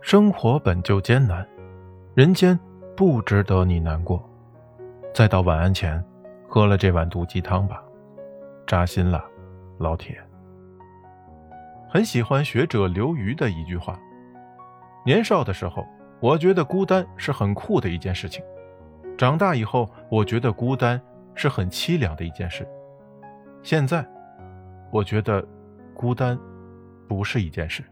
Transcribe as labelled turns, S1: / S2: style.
S1: 生活本就艰难人间不值得你难过。再到晚安前喝了这碗毒鸡汤吧扎心了老铁。很喜欢学者刘瑜的一句话年少的时候我觉得孤单是很酷的一件事情长大以后我觉得孤单是很凄凉的一件事。现在我觉得孤单不是一件事。